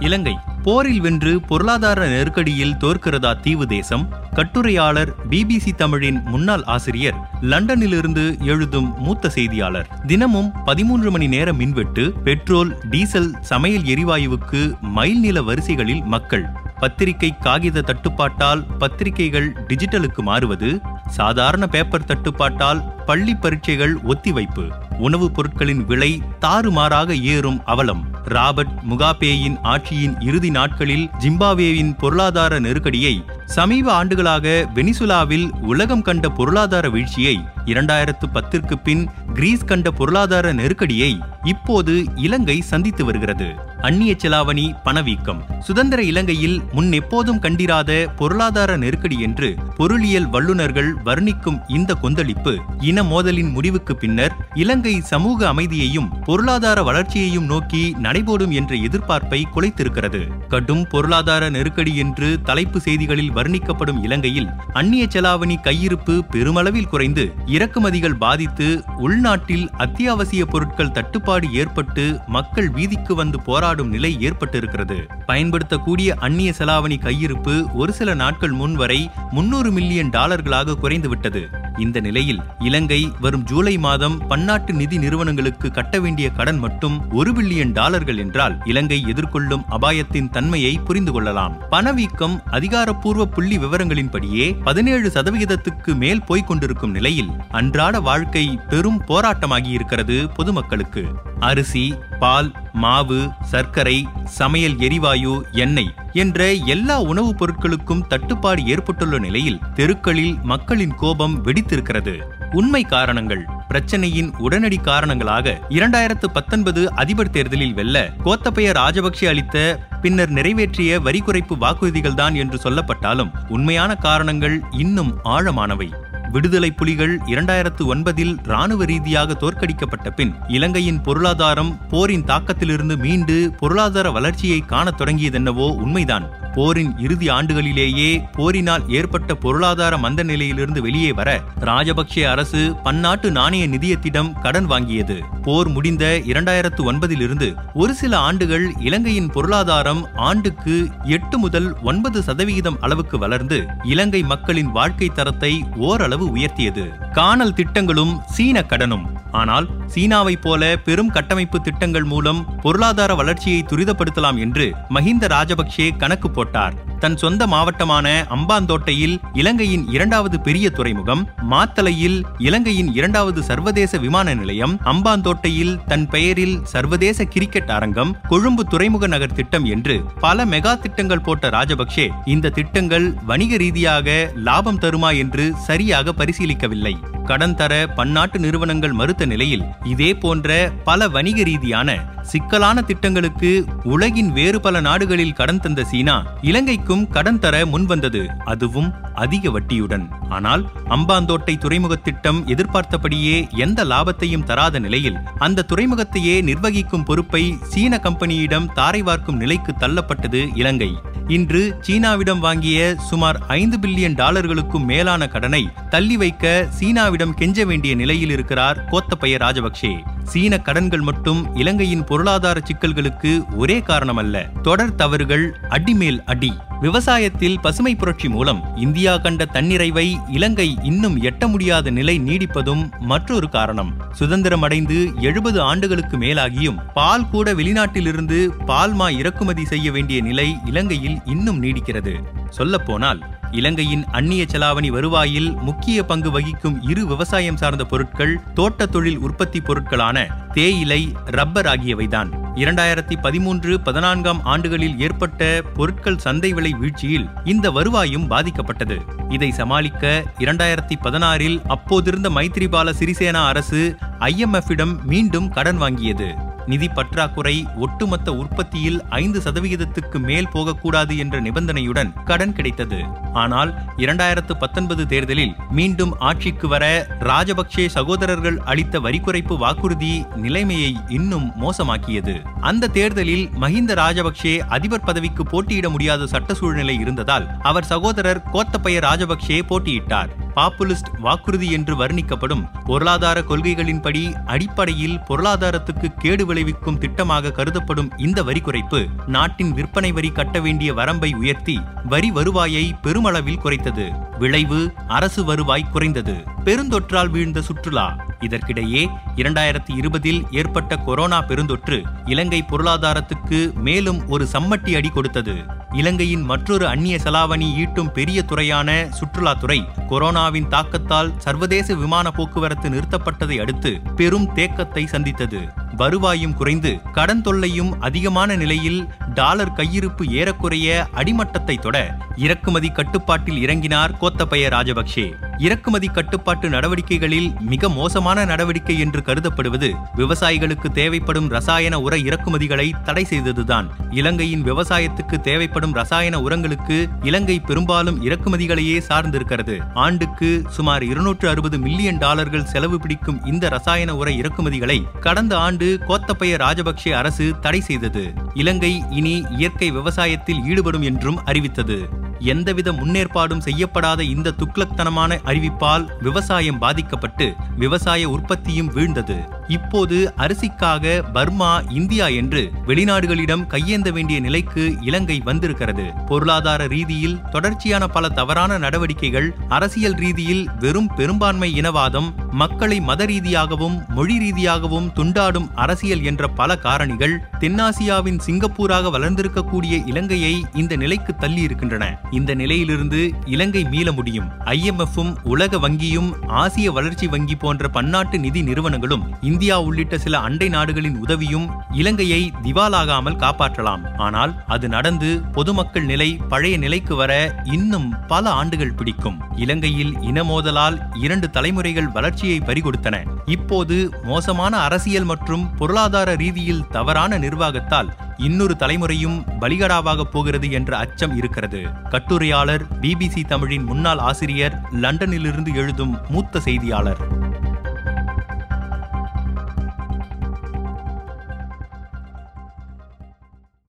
இலங்கை. போரில் வென்று பொருளாதார நெருக்கடியில் தோற்கிறதா தீவு தேசம்? கட்டுரையாளர் பிபிசி தமிழின் முன்னாள் ஆசிரியர் லண்டனிலிருந்து எழுதும் மூத்த செய்தியாளர். தினமும் பதிமூன்று மணி நேர மின்வெட்டு பெட்ரோல் டீசல் சமையல் எரிவாயுவுக்கு மைல் நில வரிசைகளில் மக்கள். பத்திரிகை காகித தட்டுப்பாட்டால் பத்திரிகைகள் டிஜிட்டலுக்கு மாறுவது சாதாரண பேப்பர் தட்டுப்பாட்டால் பள்ளி பரீட்சைகள் ஒத்திவைப்பு. உணவுப் பொருட்களின் விலை தாறுமாறாக ஏறும் அவலம். ராபர்ட் முகாபேயின் ஆட்சியின் இறுதி நாட்களில் ஜிம்பாவேவின் பொருளாதார நெருக்கடியை சமீப ஆண்டுகளாக வெனிசுலாவில் உலகம் கண்ட பொருளாதார வீழ்ச்சியை இரண்டாயிரத்து பத்திற்கு பின் கிரீஸ் கண்ட பொருளாதார நெருக்கடியை இப்போது இலங்கை சந்தித்து வருகிறது. அந்நிய செலாவணி பணவீக்கம். சுதந்திர இலங்கையில் முன் எப்போதும் கண்டிராத பொருளாதார நெருக்கடி என்று பொருளியல் வல்லுநர்கள் வர்ணிக்கும் இந்த கொந்தளிப்பு இன மோதலின் முடிவுக்கு பின்னர் இலங்கை சமூக அமைதியையும் பொருளாதார வளர்ச்சியையும் நோக்கி நடைபோடும் என்ற எதிர்பார்ப்பை குலைத்திருக்கிறது. கடும் பொருளாதார நெருக்கடி என்று தலைப்பு செய்திகளில் வர்ணிக்கப்படும் இலங்கையில் அந்நிய செலாவணி கையிருப்பு பெருமளவில் குறைந்து இறக்குமதிகள் பாதித்து உள்நாட்டில் அத்தியாவசிய பொருட்கள் தட்டுப்பாடு ஏற்பட்டு மக்கள் வீதிக்கு வந்து போராடும் நிலை ஏற்பட்டிருக்கிறது. பயன்படுத்தக்கூடிய அந்நிய செலாவணி கையிருப்பு ஒரு சில நாட்கள் முன் வரை முன்னூறு மில்லியன் டாலர்களாக குறைந்துவிட்டது. இந்த நிலையில் இலங்கை வரும் ஜூலை மாதம் பன்னாட்டு நிதி நிறுவனங்களுக்கு கட்ட வேண்டிய கடன் மட்டும் ஒரு பில்லியன் டாலர்கள் என்றால் இலங்கை எதிர்கொள்ளும் அபாயத்தின் தன்மையை புரிந்து கொள்ளலாம். பணவீக்கம் அதிகாரப்பூர்வ புள்ளி விவரங்களின்படியே பதினேழு சதவிகிதத்துக்கு மேல் போய்க் கொண்டிருக்கும் நிலையில் அன்றாட வாழ்க்கை பெரும் போராட்டமாகி இருக்கிறது பொதுமக்களுக்கு. அரிசி பால் மாவு சர்க்கரை சமையல் எரிவாயு எண்ணெய் என்ற எல்லா உணவுப் பொருட்களுக்கும் தட்டுப்பாடு ஏற்பட்டுள்ள நிலையில் தெருக்களில் மக்களின் கோபம் வெடித்திருக்கிறது. உண்மை காரணங்கள் பிரச்சனையின் உடனடி காரணங்களாக இரண்டாயிரத்து பத்தொன்பது அதிபர் தேர்தலில் வெல்ல கோத்தபய ராஜபக்சே அளித்த பின்னர் நிறைவேற்றிய வரி குறைப்பு வாக்குறுதிகள்தான் என்று சொல்லப்பட்டாலும் உண்மையான காரணங்கள் இன்னும் ஆழமானவை. விடுதலை புலிகள் இரண்டாயிரத்து ஒன்பதில் ராணுவ ரீதியாக தோற்கடிக்கப்பட்ட பின் இலங்கையின் பொருளாதாரம் போரின் தாக்கத்திலிருந்து மீண்டு பொருளாதார வளர்ச்சியை காணத் தொடங்கியதென்னவோ உண்மைதான். போரின் இறுதி ஆண்டுகளிலேயே போரினால் ஏற்பட்ட பொருளாதார மந்த நிலையிலிருந்து வெளியே வர ராஜபக்சே அரசு பன்னாட்டு நாணய நிதியத்திடம் கடன் வாங்கியது. போர் முடிந்த இரண்டாயிரத்து ஒன்பதிலிருந்து ஒரு சில ஆண்டுகள் இலங்கையின் பொருளாதாரம் ஆண்டுக்கு எட்டு முதல் ஒன்பது சதவிகிதம் அளவுக்கு வளர்ந்து இலங்கை மக்களின் வாழ்க்கை தரத்தை ஓரளவு உயர்த்தியது. காணல் திட்டங்களும் சீன கடனும். ஆனால் சீனாவை போல பெரும் கட்டமைப்பு திட்டங்கள் மூலம் பொருளாதார வளர்ச்சியை துரிதப்படுத்தலாம் என்று மஹிந்த ராஜபக்சே கணக்கு போட்டார். தன் சொந்த மாவட்டமான அம்பாந்தோட்டையில் இலங்கையின் இரண்டாவது பெரிய துறைமுகம் மாத்தலையில் இலங்கையின் இரண்டாவது சர்வதேச விமான நிலையம் அம்பாந்தோட்டையில் தன் பெயரில் சர்வதேச கிரிக்கெட் அரங்கம் கொழும்பு துறைமுக நகர் திட்டம் என்று பல மெகா திட்டங்கள் போட்ட ராஜபக்சே இந்த திட்டங்கள் வணிக ரீதியாக லாபம் தருமா என்று சரியாக பரிசீலிக்கவில்லை. கடன் தர பன்னாட்டு நிறுவனங்கள் மறுத்த நிலையில் இதே போன்ற பல வணிக ரீதியான சிக்கலான திட்டங்களுக்கு உலகின் வேறு பல நாடுகளில் கடன் தந்த சீனா இலங்கைக்கும் கடன் தர முன்வந்தது. அதுவும் அதிக வட்டியுடன். ஆனால் அம்பாந்தோட்டை துறைமுக திட்டம் எதிர்பார்த்தபடியே எந்த லாபத்தையும் தராத நிலையில் அந்த துறைமுகத்தையே நிர்வகிக்கும் பொறுப்பை சீன கம்பெனியிடம் தாரை வார்க்கும் நிலைக்கு தள்ளப்பட்டது இலங்கை. இன்று சீனாவிடம் வாங்கிய சுமார் ஐந்து பில்லியன் டாலர்களுக்கும் மேலான கடனை தள்ளி வைக்க சீனாவிடம் கெஞ்ச வேண்டிய நிலையில் இருக்கிறார் கோத்தபய ராஜபக்சே சீன கடன்கள் மட்டும் இலங்கையின் பொருளாதார சிக்கல்களுக்கு ஒரே காரணமல்ல. தொடர் தவறுகள் அடிமேல் அடி. விவசாயத்தில் பசுமை புரட்சி மூலம் இந்தியா கண்ட தன்னிறைவை இலங்கை இன்னும் எட்ட முடியாத நிலை நீடிப்பதும் மற்றொரு காரணம். சுதந்திரம் அடைந்து எழுபது ஆண்டுகளுக்கு மேலாகியும் பால் கூட வெளிநாட்டிலிருந்து பால்மா இறக்குமதி செய்ய வேண்டிய நிலை இலங்கையில் இன்னும் நீடிக்கிறது. சொல்லப்போனால் இலங்கையின் அந்நிய செலாவணி வருவாயில் முக்கிய பங்கு வகிக்கும் இரு விவசாயம் சார்ந்த பொருட்கள் தோட்ட தொழில் உற்பத்தி பொருட்களான தேயிலை ரப்பர் ஆகியவைதான். இரண்டாயிரத்தி பதிமூன்று பதினான்காம் ஆண்டுகளில் ஏற்பட்ட பொருட்கள் சந்தை விலை வீழ்ச்சியில் இந்த வருவாயும் பாதிக்கப்பட்டது. இதை சமாளிக்க இரண்டாயிரத்தி பதினாறில் அப்போதிருந்த மைத்ரிபால சிறிசேனா அரசு ஐஎம்எஃப்பிடம் மீண்டும் கடன் வாங்கியது. நிதி பற்றாக்குறை ஒட்டுமொத்த உற்பத்தியில் ஐந்து சதவிகிதத்துக்கு மேல் போகக்கூடாது என்ற நிபந்தனையுடன் கடன் கிடைத்தது. ஆனால் இரண்டாயிரத்து பத்தொன்பது தேர்தலில் மீண்டும் ஆட்சிக்கு வர ராஜபக்சே சகோதரர்கள் அளித்த வரி குறைப்பு வாக்குறுதி நிலைமையை இன்னும் மோசமாக்கியது. அந்த தேர்தலில் மஹிந்த ராஜபக்சே அதிபர் பதவிக்கு போட்டியிட முடியாத சட்ட சூழ்நிலை இருந்ததால் அவர் சகோதரர் கோத்தபய ராஜபக்சே போட்டியிட்டார். பாப்புலிஸ்ட் வாக்குறுதி என்று வர்ணிக்கப்படும் பொருளாதார கொள்கைகளின்படி அடிப்படையில் பொருளாதாரத்துக்கு கேடு விளைவிக்கும் திட்டமாக கருதப்படும் இந்த வரி குறைப்பு நாட்டின் விற்பனை வரி கட்ட வேண்டிய வரம்பை உயர்த்தி வரி வருவாயை பெருமளவில் குறைத்தது. விளைவு அரசு வருவாய் குறைந்தது. பெருந்தொற்றால் வீழ்ந்த சுற்றுலா. இதற்கிடையே இரண்டாயிரத்தி இருபதில் ஏற்பட்ட கொரோனா பெருந்தொற்று இலங்கை பொருளாதாரத்துக்கு மேலும் ஒரு சம்மட்டி அடி கொடுத்தது. இலங்கையின் மற்றொரு அந்நிய செலாவணி ஈட்டும் பெரிய துறையான சுற்றுலாத்துறை கொரோனாவின் தாக்கத்தால் சர்வதேச விமான போக்குவரத்து நிறுத்தப்பட்டதை அடுத்து பெரும் தேக்கத்தை சந்தித்தது. வருவாயும் குறைந்து கடன் தொல்லையும் அதிகமான நிலையில் டாலர் கையிருப்பு ஏறக்குறைய அடிமட்டத்தை தொட இறக்குமதி கட்டுப்பாட்டில் இறங்கினார் கோத்தபய ராஜபக்சே இறக்குமதி கட்டுப்பாட்டு நடவடிக்கைகளில் மிக மோசமான நடவடிக்கை என்று கருதப்படுவது விவசாயிகளுக்கு தேவைப்படும் ரசாயன உர இறக்குமதிகளை தடை செய்ததுதான். இலங்கையின் விவசாயத்துக்கு தேவைப்படும் ரசாயன உரங்களுக்கு இலங்கை பெரும்பாலும் இறக்குமதிகளையே சார்ந்திருக்கிறது. ஆண்டுக்கு சுமார் இருநூற்று அறுபது மில்லியன் டாலர்கள் செலவு பிடிக்கும் இந்த ரசாயன உர இறக்குமதிகளை கடந்த ஆண்டு கோத்தபய ராஜபக்சே அரசு தடை செய்தது. இலங்கை இனி இயற்கை விவசாயத்தில் ஈடுபடும் என்றும் அறிவித்தது. எந்தவித முன்னேற்பாடும் செய்யப்படாத இந்த துக்ளக்தனமான அறிவிப்பால் விவசாயம் பாதிக்கப்பட்டு விவசாய உற்பத்தியும் வீழ்ந்தது. இப்போது அரிசிக்காக பர்மா இந்தியா என்று வெளிநாடுகளிடம் கையேந்த வேண்டிய நிலைக்கு இலங்கை வந்திருக்கிறது. பொருளாதார ரீதியில் தொடர்ச்சியான பல தவறான நடவடிக்கைகள் அரசியல் ரீதியில் வெறும் பெரும்பான்மை இனவாதம் மக்களை மத ரீதியாகவும் மொழி ரீதியாகவும் துண்டாடும் அரசியல் என்ற பல காரணிகள் தென்னாசியாவின் சிங்கப்பூராக வளர்ந்திருக்கக்கூடிய இலங்கையை இந்த நிலைக்கு தள்ளி இருக்கின்றன இந்த நிலையிலிருந்து இலங்கை மீள முடியும். ஐஎம்எஃப்பும் உலக வங்கியும் ஆசிய வளர்ச்சி வங்கி போன்ற பன்னாட்டு நிதி நிறுவனங்களும் இந்தியா உள்ளிட்ட சில அண்டை நாடுகளின் உதவியும் இலங்கையை திவாலாகாமல் காப்பாற்றலாம். ஆனால் அது நடந்து பொதுமக்கள் நிலை பழைய நிலைக்கு வர இன்னும் பல ஆண்டுகள் பிடிக்கும். இலங்கையில் இனமோதலால் இரண்டு தலைமுறைகள் வளர்ச்சியை பறிகொடுத்தன. இப்போது மோசமான அரசியல் மற்றும் பொருளாதார ரீதியில் தவறான நிர்வாகத்தால் இன்னொரு தலைமுறையும் பலிகடாவாக போகிறது என்ற அச்சம் இருக்கிறது. கட்டுரையாளர் பிபிசி தமிழின் முன்னாள் ஆசிரியர் லண்டனிலிருந்து எழுதும் மூத்த செய்தியாளர்.